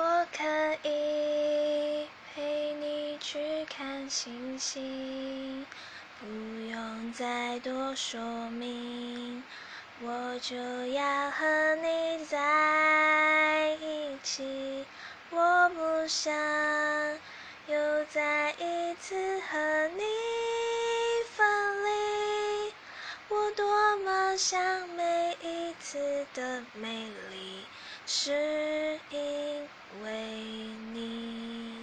我可以陪你去看星星不用再多说明我就要和你在一起我不想又再一次和你分离。我多么想每一次的美丽是因